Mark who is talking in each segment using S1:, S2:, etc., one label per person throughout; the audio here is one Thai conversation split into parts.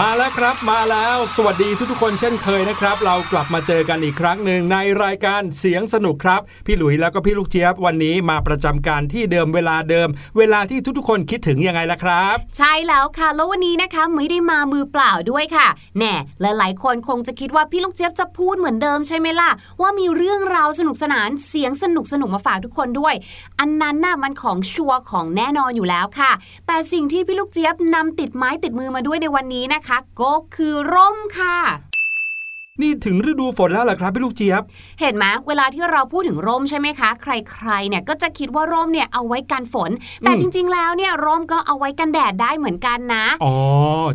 S1: มาแล้วครับมาแล้วสวัสดีทุกๆคนเช่นเคยนะครับ เรากลับมาเจอกันอีกครั้งหนึ่งในรายการเสียงสนุกครับ พี่หลุยแล้วก็พี่ลูกเจี๊ยบวันนี้มาประจำการที่เดิมเวลาเดิม เวลาที่ทุกๆคนคิดถึงยังไงล่ะครับ
S2: ใช่แล้วค่ะ แล้ววันนี้นะคะไม่ได้มามือเปล่าด้วยค่ะแน่หลายๆ คนคงจะคิดว่าพี่ลูกเจี๊ยบจะพูดเหมือนเดิมใช่ไหมล่ะว่ามีเรื่องราวสนุกสนานเสียงสนุกสนุกมาฝากทุกคนด้วย อันนั้นน่ะมันของชัวร์ของแน่นอนอยู่แล้วค่ะ แต่สิ่งที่พี่ลูกเจี๊ยบนำติดไม้ติดมือมาด้วยในวันนี้นะคะก็คือร่มค่ะ
S1: นี่ถึงฤดูฝนแล้วเหรอครับพี่ลูกเจี๊ยบ
S2: เห็นไหมเวลาที่เราพูดถึงร่มใช่ไหมคะ ใครๆเนี่ยก็จะคิดว่าร่มเนี่ยเอาไว้กันฝน แต่
S1: อืม
S2: จริง ๆ แล้วเนี่ยร่มก็เอาไว้กันแดดได้เหมือนกันนะ
S1: อ๋อ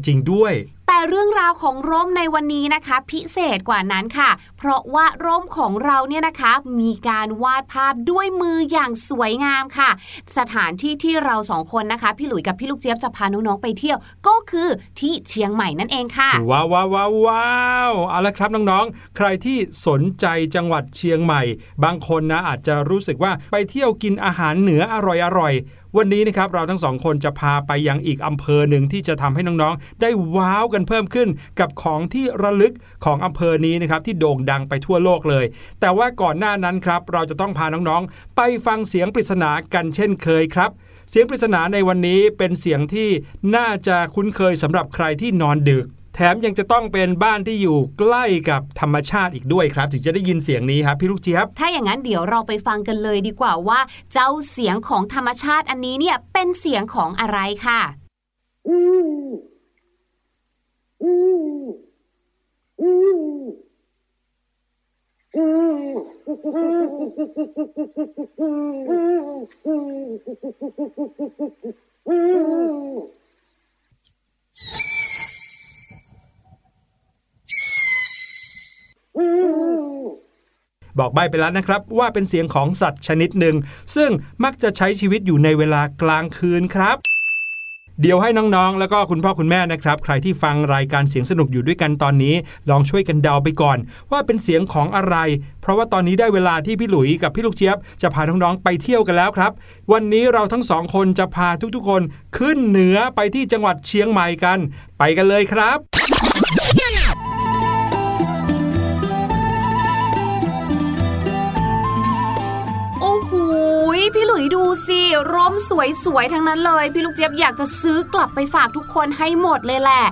S1: จริงด้วย
S2: แต่เรื่องราวของร่มในวันนี้นะคะ พิเศษกว่านั้นค่ะ เพราะว่าร่มของเราเนี่ยนะคะ มีการวาดภาพด้วยมืออย่างสวยงามค่ะ สถานที่ที่เราสองคนนะคะ พี่หลุยกับพี่ลูกเจี๊ยบจะพาน้องๆไปเที่ยว ก็คือที่เชียงใหม่นั่นเองค่ะ
S1: ว้าวว้าวว้าววาวเอาละครับน้องๆ ใครที่สนใจจังหวัดเชียงใหม่ บางคนนะอาจจะรู้สึกว่าไปเที่ยวกินอาหารเหนืออร่อยๆ วันนี้นะครับเราทั้งสองคนจะพาไปยังอีกอำเภอหนึ่งที่จะทำให้น้องๆ ได้ว้าวกันเพิ่มขึ้นกับของที่ระลึกของอำเภอนี้นะครับที่โด่งดังไปทั่วโลกเลย แต่ว่าก่อนหน้านั้นครับเราจะต้องพาน้องๆ ไปฟังเสียงปริศนากันเช่นเคยครับเสียงปริศนาในวันนี้เป็นเสียงที่น่าจะคุ้นเคยสำหรับใครที่นอนดึก แถมยังจะต้องเป็นบ้านที่อยู่ใกล้กับธรรมชาติอีกด้วยครับ ถึงจะได้ยินเสียงนี้ครับพี่ลูกเจี๊ยบ
S2: ถ้าอย่างนั้นเดี๋ยวเราไปฟังกันเลยดีกว่าว่า เจ้าเสียงของธรรมชาติอันนี้เนี่ยเป็นเสียงของอะไรค่ะ
S1: บอกใบไปแล้วนะครับ ว่าเป็นเสียงของสัตว์ชนิดหนึ่ง ซึ่งมักจะใช้ชีวิตอยู่ในเวลากลางคืนครับ เดี๋ยวให้น้องๆ แล้วก็คุณพ่อคุณแม่นะครับ ใครที่ฟังรายการเสียงสนุกอยู่ด้วยกันตอนนี้ ลองช่วยกันเดาไปก่อน ว่าเป็นเสียงของอะไร เพราะว่าตอนนี้ได้เวลาที่พี่หลุยกับพี่ลูกเจี๊ยบจะพาน้องๆไปเที่ยวกันแล้วครับ วันนี้เราทั้งสองคนจะพาทุกๆคนขึ้นเหนือไปที่จังหวัดเชียงใหม่กัน ไปกันเลยครับ
S2: พี่หลุยดูสิร่มสวยๆทั้งนั้นเลย พี่ลูกเจี๊ยบอยากจะซื้อกลับไปฝากทุกคนให้หมดเลยแหละ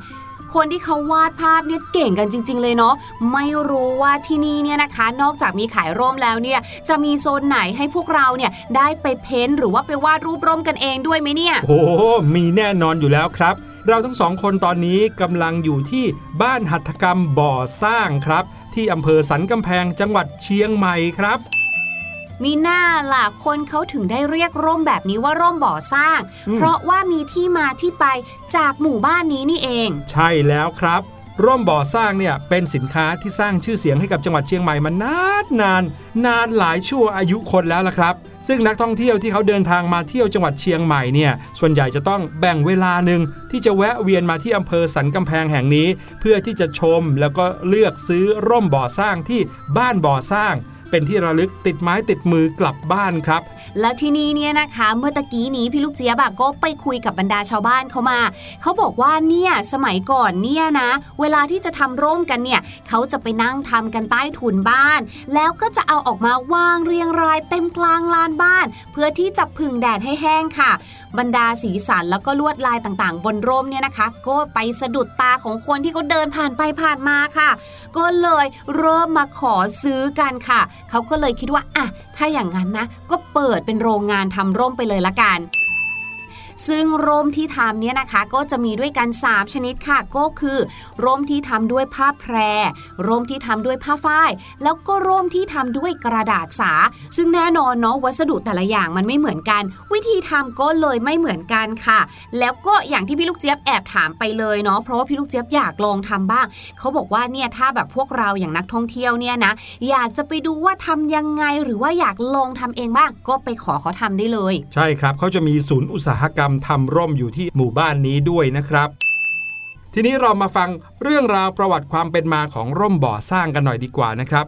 S2: คนที่เขาวาดภาพเนี่ยเก่งกันจริง ๆ เลยเนาะไม่รู้ว่าที่นี่เนี่ยนะคะ นอกจากมีขายร่มแล้วเนี่ย จะมีโซนไหนให้พวกเราเนี่ยได้ไปเพ้นหรือว่าไปวาดรูปร่มกันเองด้วยไหมเนี่ย
S1: โอ้มีแน่นอนอยู่แล้วครับ เราทั้งสองคนตอนนี้กำลังอยู่ที่บ้านหัตถกรรมบ่อสร้างครับ ที่อำเภอสันกำแพงจังหวัดเชียงใหม่ครับ
S2: มีหน้าล่ะคนเขาถึงได้เรียกร่มแบบนี้ว่าร่มบ่อสร้าง
S1: อืม
S2: เพราะว่ามีที่มาที่ไปจากหมู่บ้านนี้นี่เอง
S1: ใช่แล้วครับ ร่มบ่อสร้างเนี่ยเป็นสินค้าที่สร้างชื่อเสียงให้กับจังหวัดเชียงใหม่มานานนาน นานหลายชั่วอายุคนแล้วละครับซึ่งนักท่องเที่ยวที่เขาเดินทางมาเที่ยวจังหวัดเชียงใหม่เนี่ย ส่วนใหญ่จะต้องแบ่งเวลาหนึ่งที่จะแวะเวียนมาที่อำเภอสันกำแพงแห่งนี้ เพื่อที่จะชมแล้วก็เลือกซื้อร่มบ่อสร้างที่บ้านบ่อสร้าง เป็นที่ระลึกติดไม้ติดมือกลับบ้านครับ
S2: และที่นี่เนี่ยนะคะเมื่อตะกี้นี้พี่ลูกเจี๊ยบก็ไปคุยกับบรรดาชาวบ้านเขามาเขาบอกว่าเนี่ยสมัยก่อนเนี่ยนะ เวลาที่จะทำร่มกันเนี่ยเขาจะไปนั่งทำกันใต้ถุนบ้าน แล้วก็จะเอาออกมาวางเรียงรายเต็มกลางลานบ้าน เพื่อที่จะพึ่งแดดให้แห้งค่ะ บรรดาสีสันแล้วก็ลวดลายต่างๆ บนร่มเนี่ยนะคะ ก็ไปสะดุดตาของคนที่เขาเดินผ่านไปผ่านมาค่ะ ก็เลยเริ่มมาขอซื้อกันค่ะ เขาก็เลยคิดว่าอะถ้าอย่างนั้นนะก็เปิดเป็นโรงงานทำร่มไปเลยละกัน ซึ่งร่มที่ทำเนี่ยนะคะก็จะมีด้วยกัน 3 ชนิดค่ะ ก็คือ ร่มที่ทำด้วยผ้าแพร ร่มที่ทำด้วยผ้าฝ้าย แล้วก็ร่มที่ทำด้วยกระดาษสา ซึ่งแน่นอนเนาะวัสดุแต่ละอย่างมันไม่เหมือนกัน วิธีทำก็เลยไม่เหมือนกันค่ะ แล้วก็อย่างที่พี่ลูกเจี๊ยบแอบถามไปเลยเนาะเพราะว่าพี่ลูกเจี๊ยบอยากลองทำบ้าง เขาบอกว่าเนี่ยถ้าแบบพวกเราอย่างนักท่องเที่ยวเนี่ยนะอยากจะไปดูว่าทำยังไงหรือว่าอยากลองทำเองบ้าง ก็ไปขอเขาทำได้เลย
S1: ใช่ครับเขาจะมีศูนย์อุตสาหกรรมทำร่มอยู่ที่หมู่บ้านนี้ด้วยนะครับ ทีนี้เรามาฟังเรื่องราวประวัติความเป็นมาของร่มบ่อสร้างกันหน่อยดีกว่านะครับ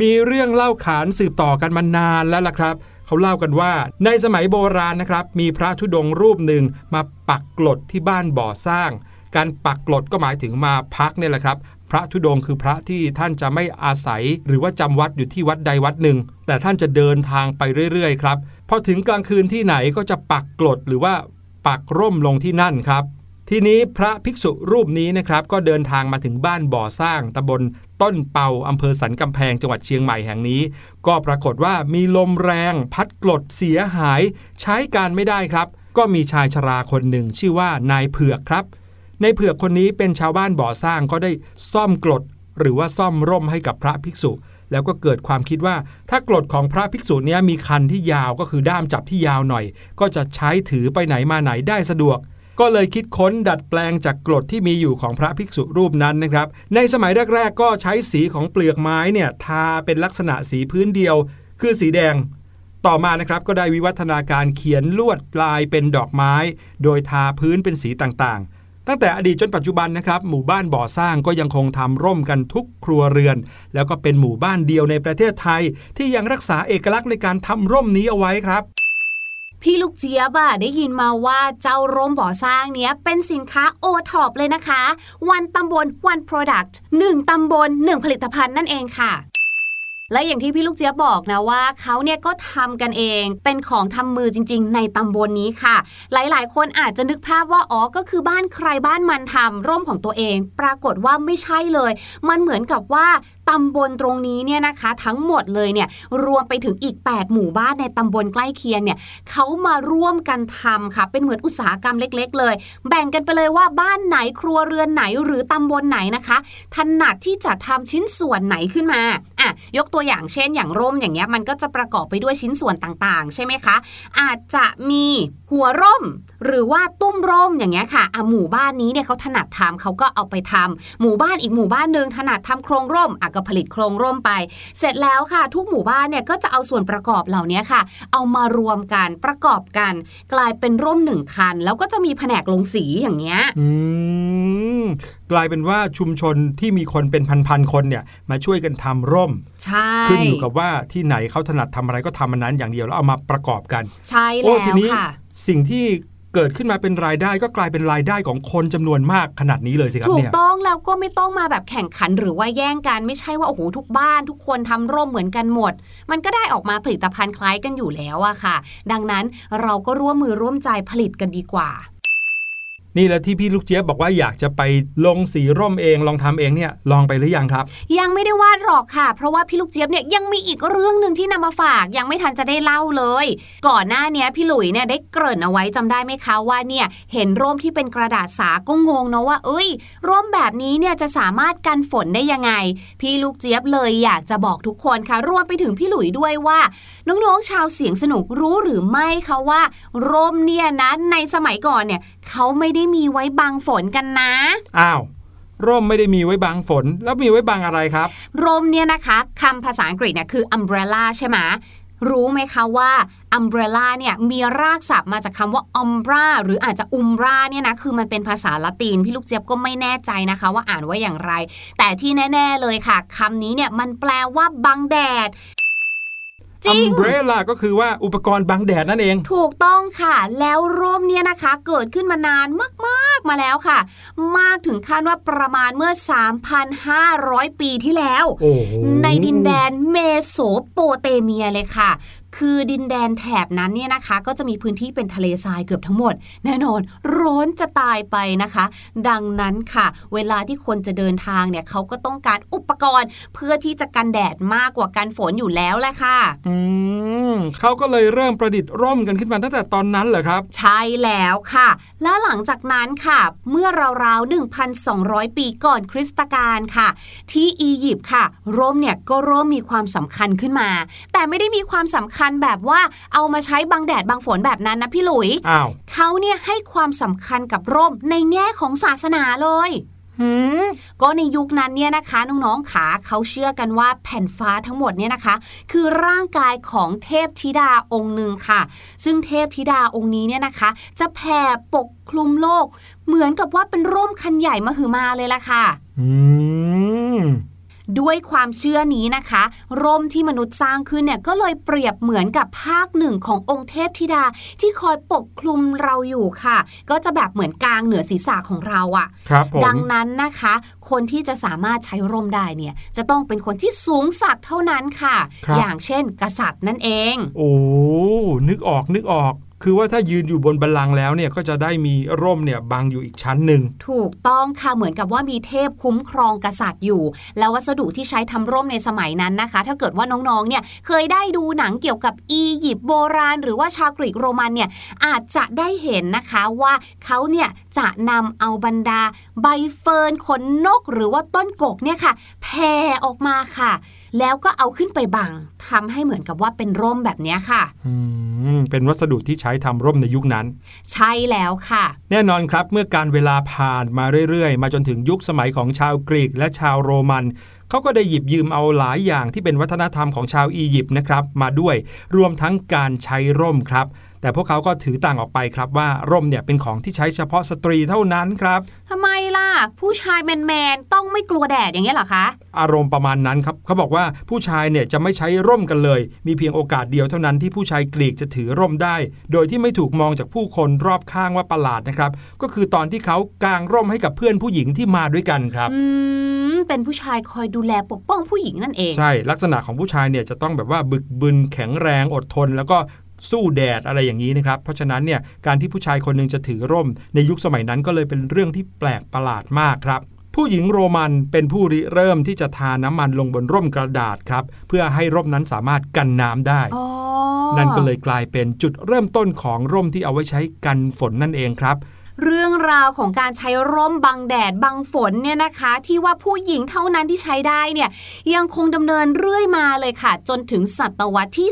S1: มีเรื่องเล่าขานสืบต่อกันมานานแล้วล่ะครับ เขาเล่ากันว่าในสมัยโบราณนะครับ มีพระธุดงรูปหนึ่งมาปักกลดที่บ้านบ่อสร้าง การปักกลดก็หมายถึงมาพักเนี่ยแหละครับพระธุดงค์คือพระที่ท่านจะไม่อาศัย หรือว่าจำวัดอยู่ที่วัดใดวัดหนึ่ง แต่ท่านจะเดินทางไปเรื่อยๆ ครับ พอถึงกลางคืนที่ไหนก็จะปักกลดหรือว่าปักร่มลงที่นั่นครับ ทีนี้พระภิกษุรูปนี้นะครับ ก็เดินทางมาถึงบ้านบ่อสร้างตำบลต้นเปาอำเภอสันกำแพงจังหวัดเชียงใหม่แห่งนี้ ก็ปรากฏว่ามีลมแรง พัดกรดเสียหาย ใช้การไม่ได้ครับ ก็มีชายชราคนหนึ่งชื่อว่านายเผือกครับนายเผือกคนนี้เป็นชาวบ้านบ่อสร้างก็ได้ซ่อมกรดหรือว่าซ่อมร่มให้กับพระภิกษุ แล้วก็เกิดความคิดว่า ถ้ากรดของพระภิกษุเนี้ยมีคันที่ยาวก็คือด้ามจับที่ยาวหน่อย ก็จะใช้ถือไปไหนมาไหนได้สะดวก ก็เลยคิดค้นดัดแปลงจากกรดที่มีอยู่ของพระภิกษุรูปนั้นนะครับ ในสมัยแรกๆ ก็ใช้สีของเปลือกไม้เนี่ยทาเป็นลักษณะสีพื้นเดียว คือสีแดง ต่อมานะครับก็ได้วิวัฒนาการเขียนลวดลายเป็นดอกไม้ โดยทาพื้นเป็นสีต่างๆ ตั้งแต่อดีตจนปัจจุบันนะครับ หมู่บ้านบ่อสร้างก็ยังคงทำร่มกันทุกครัวเรือน แล้วก็เป็นหมู่บ้านเดียวในประเทศไทย ที่ยังรักษาเอกลักษณ์ในการทำร่มนี้เอาไว้ครับ
S2: พี่ลูกเจี๊ยบอะได้ยินมาว่าเจ้าร่มบ่อสร้างเนี้ยเป็นสินค้าโอท็อปเลยนะคะ วันตำบลวัน product 1ตำบล1ผลิตภัณฑ์นั่นเองค่ะ และอย่างที่พี่ลูกเจี๊ยบบอกนะว่าเขาเนี่ยก็ทำกันเองเป็นของทำมือจริง ๆ ในตำบลนนี้ค่ะ หลายๆ คนอาจจะนึกภาพว่าอ๋อก็คือบ้านใครบ้านมันทำร่มของตัวเอง ปรากฏว่าไม่ใช่เลย มันเหมือนกับว่าตำบลตรงนี้เนี่ยนะคะ ทั้งหมดเลยเนี่ยรวมไปถึงอีก 8 หมู่บ้านในตำบลใกล้เคียงเนี่ยเขามาร่วมกันทำค่ะ เป็นเหมือนอุตสาหกรรมเล็ก ๆ เลย แบ่งกันไปเลยว่าบ้านไหนครัวเรือนไหนหรือตำบลไหนนะคะถนัดที่จะทำชิ้นส่วนไหนขึ้นมา อะยกตัวอย่างเช่น อย่างร่มอย่างเงี้ยมันก็จะประกอบไปด้วยชิ้นส่วนต่างๆ ใช่ไหมคะ อาจจะมีหัวร่ม หรือว่าตุ้มร่มอย่างเงี้ยค่ะอะหมู่บ้านนี้เนี่ยเขาถนัดทำเขาก็เอาไปทำหมู่บ้านอีกหมู่บ้านหนึ่งถนัดทำโครงร่มอะก็ผลิตโครงร่มไป เสร็จแล้วค่ะ ทุกหมู่บ้านเนี่ยก็จะเอาส่วนประกอบเหล่านี้ค่ะ เอามารวมกันประกอบกัน กลายเป็นร่มหนึ่งคัน แล้วก็จะมีแผนกลงสีอย่างเงี้ย
S1: อืมกลายเป็นว่าชุมชนที่มีคนเป็นพันๆคนเนี่ยมาช่วยกันทำร่ม
S2: ใช่
S1: ขึ้นอยู่กับว่าที่ไหนเขาถนัดทำอะไรก็ทำมันนั้นอย่างเดียวแล้วเอามาประกอบกัน
S2: ใช่
S1: โอ้
S2: แล้ว
S1: ทีนี้
S2: ค่ะ
S1: สิ่งที่เกิดขึ้นมาเป็นรายได้ก็กลายเป็นรายได้ของคนจำนวนมากขนาดนี้เลยสิครับ
S2: ถูก
S1: เนี่ย
S2: ต้องแล้วก็ไม่ต้องมาแบบแข่งขันหรือว่าแย่งกันไม่ใช่ว่าโอ้โหทุกบ้าน ทุกคนทำร่มเหมือนกันหมด มันก็ได้ออกมาผลิตภัณฑ์คล้ายกันอยู่แล้วอะค่ะ ดังนั้นเราก็ร่วมมือร่วมใจผลิตกันดีกว่า
S1: นี่แหละที่พี่ลูกเจี๊ยบบอกว่าอยากจะไปลงสีร่มเองลองทำเองเนี่ยลองไปหรือยังครับ
S2: ยังไม่ได้วาดหรอกค่ะ เพราะว่าพี่ลูกเจี๊ยบเนี่ยยังมีอีกเรื่องหนึ่งที่นำมาฝากยังไม่ทันจะได้เล่าเลย ก่อนหน้าเนี้ยพี่หลุยเนี่ยได้เกริ่นเอาไว้จำได้ไหมคะว่าเนี่ยเห็นร่มที่เป็นกระดาษสาก็งงเนาะว่า เอ้ย ร่มแบบนี้เนี่ยจะสามารถกันฝนได้ยังไง พี่ลูกเจี๊ยบเลยอยากจะบอกทุกคนค่ะรวมไปถึงพี่หลุยด้วยว่าน้องๆชาวเสียงสนุกรู้หรือไม่คะว่า ร่มเนี่ยนะในสมัยก่อนเนี่ย เขาไม่ได้มีไว้บังฝนกันนะ
S1: อ้าวร่มไม่ได้มีไว้บังฝน แล้วมีไว้บังอะไรครับ
S2: ร่มเนี่ยนะคะคำภาษาอังกฤษเนี่ยคือ umbrella ใช่ไหมรู้ไหมคะว่า umbrella เนี่ยมีรากศัพท์มาจากคำว่า umbra หรืออาจจะ umbra เนี่ยนะคือมันเป็นภาษาละติน พี่ลูกเจี๊ยบก็ไม่แน่ใจนะคะว่าอ่านว่าอย่างไร แต่ที่แน่ ๆเลยค่ะคำนี้เนี่ยมันแปลว่าบังแดด จริง
S1: umbrella ก็คือว่าอุปกรณ์บังแดดนั่นเอง
S2: ถูกต้องค่ะ แล้วร่มเนี่ยนะคะ เกิดขึ้นมานานมากๆมาแล้วค่ะ มากถึงขั้นว่าประมาณเมื่อ 3,500 ปีที่แล้ว
S1: โอ้โห
S2: ในดินแดนเมโสโปเตเมียเลยค่ะ คือดินแดนแถบนั้นเนี่ยนะคะ ก็จะมีพื้นที่เป็นทะเลทรายเกือบทั้งหมด แน่นอน ร้อนจะตายไปนะคะ ดังนั้นค่ะ เวลาที่คนจะเดินทางเนี่ยเขาก็ต้องการอุปกรณ์ เพื่อที่จะกันแดดมากกว่ากันฝนอยู่แล้วแหละค่ะ
S1: อืมเขาก็เลยเริ่มประดิษฐ์ร่มกันขึ้นมาตั้งแต่ตอนนั้นเหรอครับ
S2: ใช่แล้วค่ะ และหลังจากนั้นค่ะ เมื่อราวๆ1,200 ปีก่อนคริสตกาลค่ะ ที่อียิปต์ค่ะ ร่มเนี่ยก็เริ่มมีความสำคัญขึ้นมา แต่ไม่ได้มีความสำคัญแบบว่าเอามาใช้บังแดดบังฝนแบบนั้นนะพี่หลุย
S1: อ้าว
S2: เขาเนี่ยให้ความสำคัญกับร่มในแง่ของศาสนาเลย
S1: หืม
S2: ก็ในยุคนั้นเนี่ยนะคะน้องๆขาเขาเชื่อกันว่าแผ่นฟ้าทั้งหมดเนี่ยนะคะ คือร่างกายของเทพธิดาองค์หนึ่งค่ะ ซึ่งเทพธิดาองค์นี้เนี่ยนะคะ จะแผ่ปกคลุมโลก เหมือนกับว่าเป็นร่มคันใหญ่มหึมาเลยล่ะค่ะ
S1: อืม
S2: ด้วยความเชื่อนี้นะคะ ร่มที่มนุษย์สร้างขึ้นเนี่ยก็เลยเปรียบเหมือนกับภาคหนึ่งขององค์เทพธิดาที่คอยปกคลุมเราอยู่ค่ะ ก็จะแบบเหมือนกลางเหนือศีรษะของเราอะ
S1: ครับผม
S2: ดังนั้นนะคะ คนที่จะสามารถใช้ร่มได้เนี่ยจะต้องเป็นคนที่สูงสักเท่านั้นค่ะ
S1: ครับ
S2: อย่างเช่น กษัตริย์นั่นเอง
S1: โอ้นึกออกนึกออก คือว่าถ้ายืนอยู่บนบัลลังแล้วเนี่ยก็จะได้มีร่มเนี่ยบังอยู่อีกชั้นหนึ่ง
S2: ถูกต้องค่ะเหมือนกับว่ามีเทพคุ้มครองกษัตริย์อยู่ แล้ววัสดุที่ใช้ทำร่มในสมัยนั้นนะคะ ถ้าเกิดว่าน้องๆเนี่ยเคยได้ดูหนังเกี่ยวกับอียิปต์โบราณ หรือว่าชาวกรีกโรมันเนี่ยอาจจะได้เห็นนะคะว่าเขาเนี่ยจะนำเอาบรรดาใบเฟิร์นขนนก หรือว่าต้นกกเนี่ยค่ะแผ่ออกมาค่ะ แล้วก็เอาขึ้นไปบังทำให้เหมือนกับว่าเป็นร่มแบบเนี้ยค่ะ
S1: อืมเป็นวัสดุที่ใช้ทำร่มในยุคนั้น
S2: ใช่แล้วค่ะ
S1: แน่นอนครับเมื่อการเวลาผ่านมาเรื่อยๆ มาจนถึงยุคสมัยของชาวกรีกและชาวโรมันเขาก็ได้หยิบยืมเอาหลายอย่างที่เป็นวัฒนธรรมของชาวอียิปต์นะครับ มาด้วย รวมทั้งการใช้ร่มครับ แต่พวกเขาก็ถือต่างออกไปครับว่าร่มเนี่ยเป็นของที่ใช้เฉพาะสตรีเท่านั้นครับ
S2: ทำไมล่ะ ผู้ชายแมนๆต้องไม่กลัวแดดอย่างเงี้ยเหรอคะ
S1: อารมณ์ประมาณนั้นครับเขาบอกว่าผู้ชายเนี่ยจะไม่ใช้ร่มกันเลย มีเพียงโอกาสเดียวเท่านั้นที่ผู้ชายกรีกจะถือร่มได้ โดยที่ไม่ถูกมองจากผู้คนรอบข้างว่าประหลาดนะครับ ก็คือตอนที่เขากางร่มให้กับเพื่อนผู้หญิงที่มาด้วยกันครับ
S2: อืมเป็นผู้ชายคอยดูแลปกป้องผู้หญิงนั่นเอง
S1: ใช่ ลักษณะของผู้ชายเนี่ยจะต้องแบบว่าบึกบึนแข็งแรงอดทน แล้วก็ สู้แดดอะไรอย่างนี้นะครับ เพราะฉะนั้นเนี่ยการที่ผู้ชายคนหนึงจะถือร่ม ในยุคสมัยนั้นก็เลยเป็นเรื่องที่แปลกประหลาดมากครับผู้หญิงโรมันเป็นผู้ริเริ่มที่จะทาน้ำมันลงบนร่มกระดาษครับ เพื่อให้ร่มนั้นสามารถกันน้ำได้
S2: อ๋อ
S1: นั่นก็เลยกลายเป็นจุดเริ่มต้นของร่มที่เอาไว้ใช้กันฝนนั่นเองครับ
S2: เรื่องราวของการใช้ร่มบังแดดบังฝนเนี่ยนะคะ ที่ว่าผู้หญิงเท่านั้นที่ใช้ได้เนี่ยยังคงดำเนินเรื่อยมาเลยค่ะ จนถึงศตวรรษที่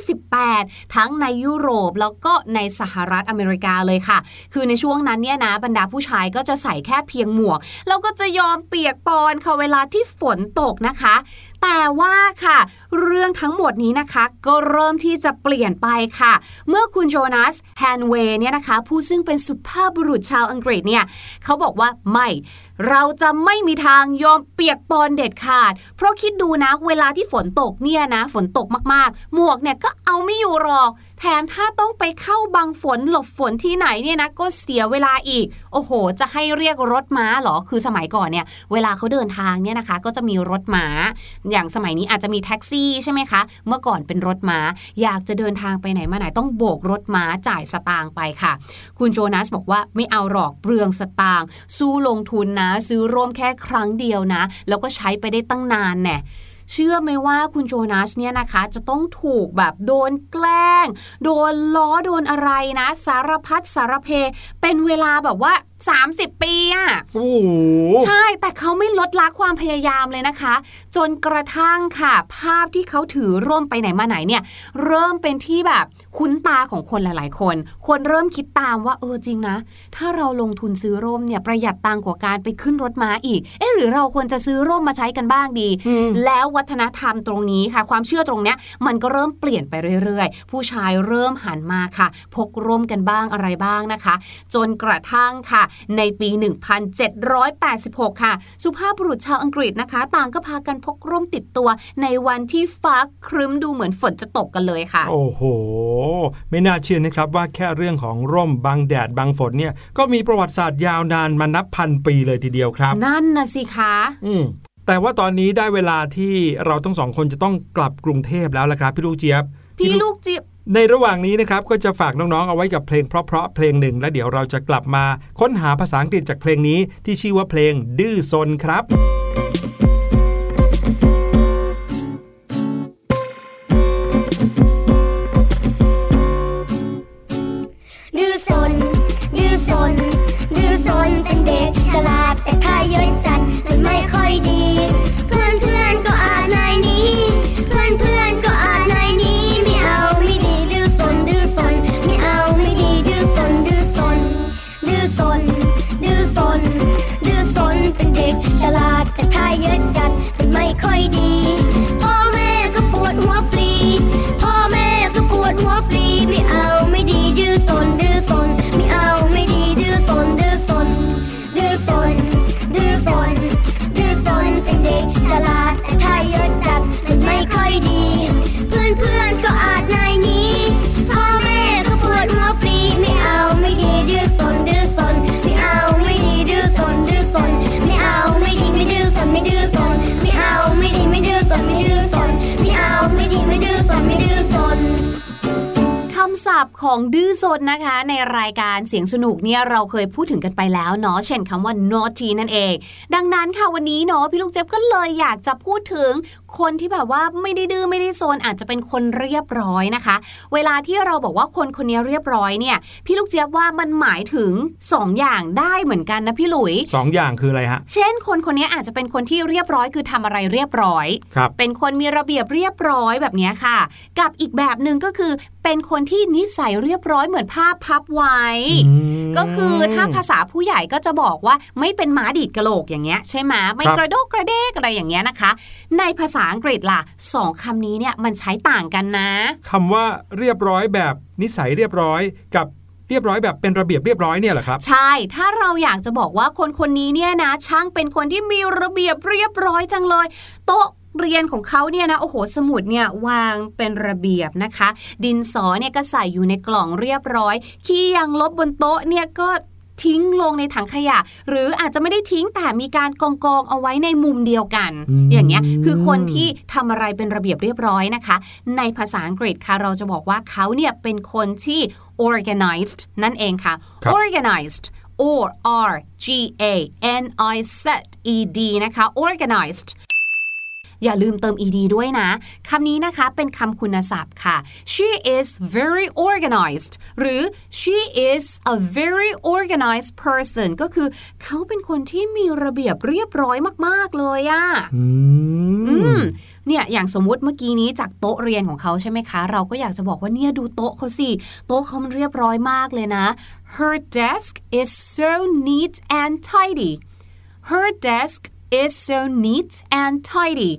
S2: 18 ทั้งในยุโรปแล้วก็ในสหรัฐอเมริกาเลยค่ะ คือในช่วงนั้นเนี่ยนะบรรดาผู้ชายก็จะใส่แค่เพียงหมวก แล้วก็จะยอมเปียกปอนค่ะเวลาที่ฝนตกนะคะ แต่ว่าค่ะ เรื่องทั้งหมดนี้นะคะ ก็เริ่มที่จะเปลี่ยนไปค่ะ เมื่อคุณโจนาสแฮนเวย์เนี่ยนะคะ ผู้ซึ่งเป็นสุภาพบุรุษชาวอังกฤษเนี่ยเขาบอกว่าไม่ เราจะไม่มีทางยอมเปียกปอนเด็ดขาด เพราะคิดดูนะ เวลาที่ฝนตกเนี่ยนะ ฝนตกมากๆ หมวกเนี่ยก็เอาไม่อยู่หรอก แถมถ้าต้องไปเข้าบังฝนหลบฝนที่ไหนเนี่ยนะ ก็เสียเวลาอีก โอ้โห จะให้เรียกรถม้าเหรอ คือสมัยก่อนเนี่ย เวลาเขาเดินทางเนี่ยนะคะ ก็จะมีรถม้า อย่างสมัยนี้อาจจะมีแท็กซี่ใช่ไหมคะ เมื่อก่อนเป็นรถม้า อยากจะเดินทางไปไหนมาไหนต้องโบกรถม้าจ่ายสตางค์ไปค่ะ คุณโจนัสบอกว่าไม่เอาหรอกเปลืองสตางค์สู้ลงทุนนะซื้อร่มแค่ครั้งเดียวนะ แล้วก็ใช้ไปได้ตั้งนานแน่เชื่อไหมว่าคุณโจนาสเนี่ยนะคะ จะต้องถูกแบบโดนแกล้ง โดนล้อโดนอะไรนะ สารพัดสารเพเป็นเวลาแบบว่า 30 ปีอะ
S1: โอ้โห
S2: ใช่แต่เขาไม่ลดละความพยายามเลยนะคะ จนกระทั่งค่ะ ภาพที่เขาถือร่มไปไหนมาไหนเนี่ย เริ่มเป็นที่แบบคุ้นตาของคนหลาย ๆ คน คนเริ่มคิดตามว่าเออจริงนะ ถ้าเราลงทุนซื้อร่มเนี่ยประหยัดตังกว่าการไปขึ้นรถม้าอีก เอ๊ะหรือเราควรจะซื้อร่มมาใช้กันบ้างดี
S1: อืม
S2: แล้ววัฒนธรรมตรงนี้ค่ะ ความเชื่อตรงเนี้ยมันก็เริ่มเปลี่ยนไปเรื่อย ๆ ผู้ชายเริ่มหันมาค่ะ พกร่มกันบ้างอะไรบ้างนะคะ จนกระทั่งค่ะในปี 1786 ค่ะ สุภาพบุรุษชาวอังกฤษนะคะ ต่างก็พากันพกร่มติดตัวในวันที่ฟ้าครึ้มดูเหมือนฝนจะตกกันเลยค่ะ
S1: โอ้โห ไม่น่าเชื่อนะครับว่าแค่เรื่องของร่มบังแดดบังฝนเนี่ยก็มีประวัติศาสตร์ยาวนานมานับพันปีเลยทีเดียวครับ
S2: นั่นนะสิคะ
S1: อืมแต่ว่าตอนนี้ได้เวลาที่เราทั้งสองคนจะต้องกลับกรุงเทพแล้วละครับ พี่ลูกเจี๊ยบ
S2: พี่ลูกจิบ
S1: ในระหว่างนี้นะครับก็จะฝากน้องๆ เอาไว้กับเพลงเพราะๆเพลงหนึ่ง และเดี๋ยวเราจะกลับมาค้นหาภาษาอังกฤษจากเพลงนี้ที่ชื่อว่าเพลงดื้อซนครับ
S2: ศัพท์ของดื้อซนนะคะ ในรายการเสียงสนุกเนี่ยเราเคยพูดถึงกันไปแล้วเนาะเช่นคำว่า naughty นั่นเอง ดังนั้นค่ะวันนี้เนาะพี่ลูกเจ็บก็เลยอยากจะพูดถึง คนที่แบบว่าไม่ได้ดื้อไม่ได้โซนอาจจะเป็นคนเรียบร้อยนะคะ เวลาที่เราบอกว่าคนคนนี้เรียบร้อยเนี่ย พี่ลูกเจี๊ยบว่ามันหมายถึงสองอย่างได้เหมือนกันนะพี่หลุย
S1: สองอย่างคืออะไรฮะ
S2: เช่น คนคนนี้อาจจะเป็นคนที่เรียบร้อยคือทำอะไรเรียบร้อย
S1: ครับ
S2: เป็นคนมีระเบียบเรียบร้อยแบบเนี้ยค่ะ กับอีกแบบหนึ่งก็คือเป็นคนที่นิสัยเรียบร้อยเหมือนผ้าพับไว้ ก็คือถ้าภาษาผู้ใหญ่ก็จะบอกว่าไม่เป็นม้าดีดกระโหลกอย่างเงี้ยใช่ไหมไม่
S1: ครับ
S2: กระโดกกระเดกอะไรอย่างเงี้ยนะคะ ในภาษาอังกฤษล่ะสองคำนี้เนี่ยมันใช้ต่างกันนะ
S1: คำว่าเรียบร้อยแบบนิสัยเรียบร้อยกับเรียบร้อยแบบเป็นระเบียบเรียบร้อยเนี่ยเหรอครับ
S2: ใช่ ถ้าเราอยากจะบอกว่าคนคนนี้เนี่ยนะ ช่างเป็นคนที่มีระเบียบเรียบร้อยจังเลย โต๊ะเรียนของเขาเนี่ยนะโอ้โหสมุดเนี่ยวางเป็นระเบียบนะคะ ดินสอเนี่ยก็ใส่อยู่ในกล่องเรียบร้อย ขี้ยังลบบนโต๊ะเนี่ยก็ ทิ้งลงในถังขยะ หรืออาจจะไม่ได้ทิ้งแต่มีการกองกองๆเอาไว้ในมุมเดียวกัน
S1: อืม
S2: อย่างเงี้ยคือคนที่ทำอะไรเป็นระเบียบเรียบร้อยนะคะ ในภาษาอังกฤษค่ะเราจะบอกว่าเขาเนี่ยเป็นคนที่ organized นั่นเองค่ะ
S1: ครับ
S2: organized or R G A N I Z E D นะคะ organized อย่าลืมเติม ed ด้วยนะคำนี้นะคะเป็นคำคุณศัพท์ค่ะ she is very organized หรือ she is a very organized person ก็คือเขาเป็นคนที่มีระเบียบเรียบร้อยมาก ๆ เลยอะ
S1: อื
S2: อื
S1: ม
S2: มเนี่ยอย่างสมมุติเมื่อกี้นี้จากโต๊ะเรียนของเขาใช่ไหมคะ เราก็อยากจะบอกว่าเนี่ยดูโต๊ะเขาสิ โต๊ะเขามันเรียบร้อยมากเลยนะ her desk is so neat and tidy her desk is so neat and tidy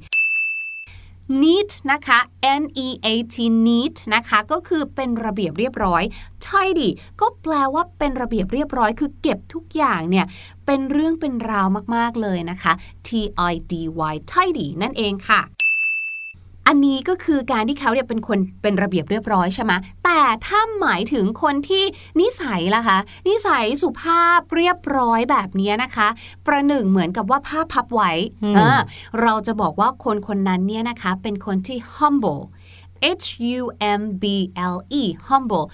S2: neat นะคะ n e a t neat นะคะก็คือเป็นระเบียบเรียบร้อย tidy ก็แปลว่าเป็นระเบียบเรียบร้อย คือเก็บทุกอย่างเนี่ยเป็นเรื่องเป็นราวมากๆเลยนะคะ t i d y tidy นั่นเองค่ะ อันนี้ก็คือการที่เขาเนี่ยเป็นคนเป็นระเบียบเรียบร้อยใช่ไหมแต่ถ้าหมายถึงคนที่นิสัยล่ะคะ นิสัยสุภาพเรียบร้อยแบบนี้นะคะ ประหนึ่งเหมือนกับว่าผ้าพับไว้
S1: อืม
S2: เออเราจะบอกว่าคนคนนั้นเนี่ยนะคะเป็นคนที่ humble H U M B L E humble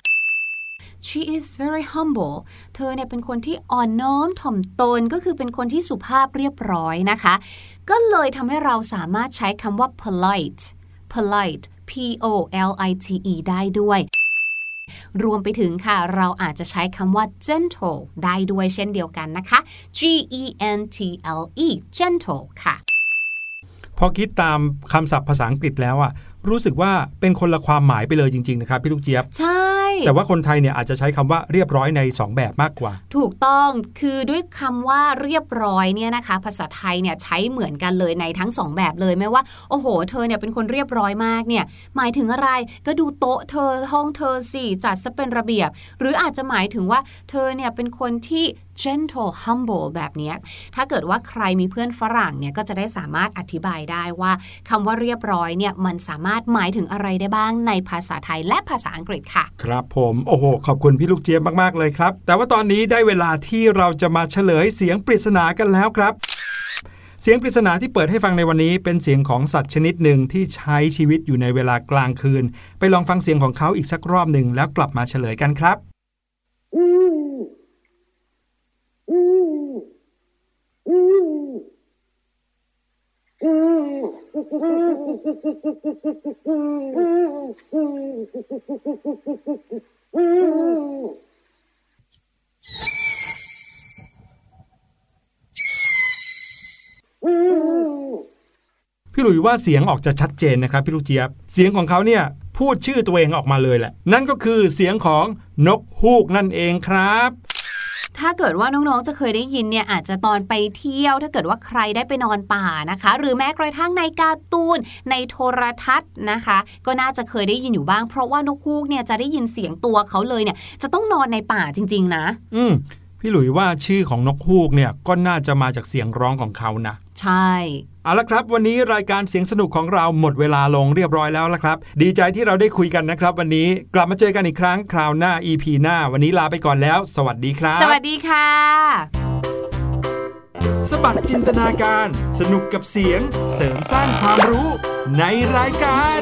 S2: She is very humble เธอเนี่ยเป็นคนที่อ่อนน้อมถ่อมตนก็คือเป็นคนที่สุภาพเรียบร้อยนะคะ ก็เลยทำให้เราสามารถใช้คำว่า polite polite p o l i t e ได้ด้วย รวมไปถึงค่ะ เราอาจจะใช้คำว่า gentle ได้ด้วยเช่นเดียวกันนะคะ g e n t l e gentle ค่ะ
S1: พอคิดตามคำศัพท์ภาษาอังกฤษแล้วอะรู้สึกว่าเป็นคนละความหมายไปเลยจริง ๆ นะครับ พี่ลูกเจี๊ยบ
S2: ใช่
S1: แต่ว่าคนไทยเนี่ยอาจจะใช้คำว่าเรียบร้อยใน 2 แบบมากกว่า
S2: ถูกต้องคือด้วยคำว่าเรียบร้อยเนี่ยนะคะ ภาษาไทยเนี่ยใช้เหมือนกันเลยในทั้งสองแบบเลยไม่ว่าโอ้โห เธอเนี่ยเป็นคนเรียบร้อยมากเนี่ยหมายถึงอะไรก็ดูโต๊ะเธอห้องเธอสิจัดซะเป็นระเบียบ หรืออาจจะหมายถึงว่าเธอเนี่ยเป็นคนที่ gentle humble แบบเนี้ยถ้าเกิดว่าใครมีเพื่อนฝรั่งเนี่ยก็จะได้สามารถอธิบายได้ว่าคำว่าเรียบร้อยเนี่ยมันสามารถหมายถึงอะไรได้บ้างในภาษาไทยและภาษาอังกฤษค่ะ
S1: ครับผมโอ้โหขอบคุณพี่ลูกเจี๊ยบมาก ๆ เลยครับ แต่ว่าตอนนี้ได้เวลาที่เราจะมาเฉลยเสียงปริศนากันแล้วครับเสียงปริศนาที่เปิดให้ฟังในวันนี้เป็นเสียงของสัตว์ชนิดหนึ่งที่ใช้ชีวิตอยู่ในเวลากลางคืน ไปลองฟังเสียงของเขาอีกสักรอบหนึ่งแล้วกลับมาเฉลยกันครับ พี่หลุยว่าเสียงออกจะชัดเจนนะครับพี่ลูกเจี๊ยบ เสียงของเขาเนี่ยพูดชื่อตัวเองออกมาเลยแหละ นั่นก็คือเสียงของนกฮูกนั่นเองครับ
S2: ถ้าเกิดว่าน้องๆจะเคยได้ยินเนี่ยอาจจะตอนไปเที่ยว ถ้าเกิดว่าใครได้ไปนอนป่านะคะ หรือแม้กระทั่งในการ์ตูนในโทรทัศน์นะคะ ก็น่าจะเคยได้ยินอยู่บ้าง เพราะว่านกฮูกเนี่ยจะได้ยินเสียงตัวเขาเลยเนี่ยจะต้องนอนในป่าจริง ๆ นะ
S1: อืม พี่หลุยว่าชื่อของนกฮูกเนี่ยก็น่าจะมาจากเสียงร้องของเขานะ
S2: ใช่
S1: เอาละครับ วันนี้รายการเสียงสนุกของเราหมดเวลาลงเรียบร้อยแล้วละครับ ดีใจที่เราได้คุยกันนะครับ วันนี้กลับมาเจอกันอีกครั้งคราวหน้า EP หน้า วันนี้ลาไปก่อนแล้ว สวัสดีครับ
S2: สวัสดีค่ะ
S1: สบัดจินตนาการ สนุกกับเสียง เสริมสร้างความรู้ในรายการ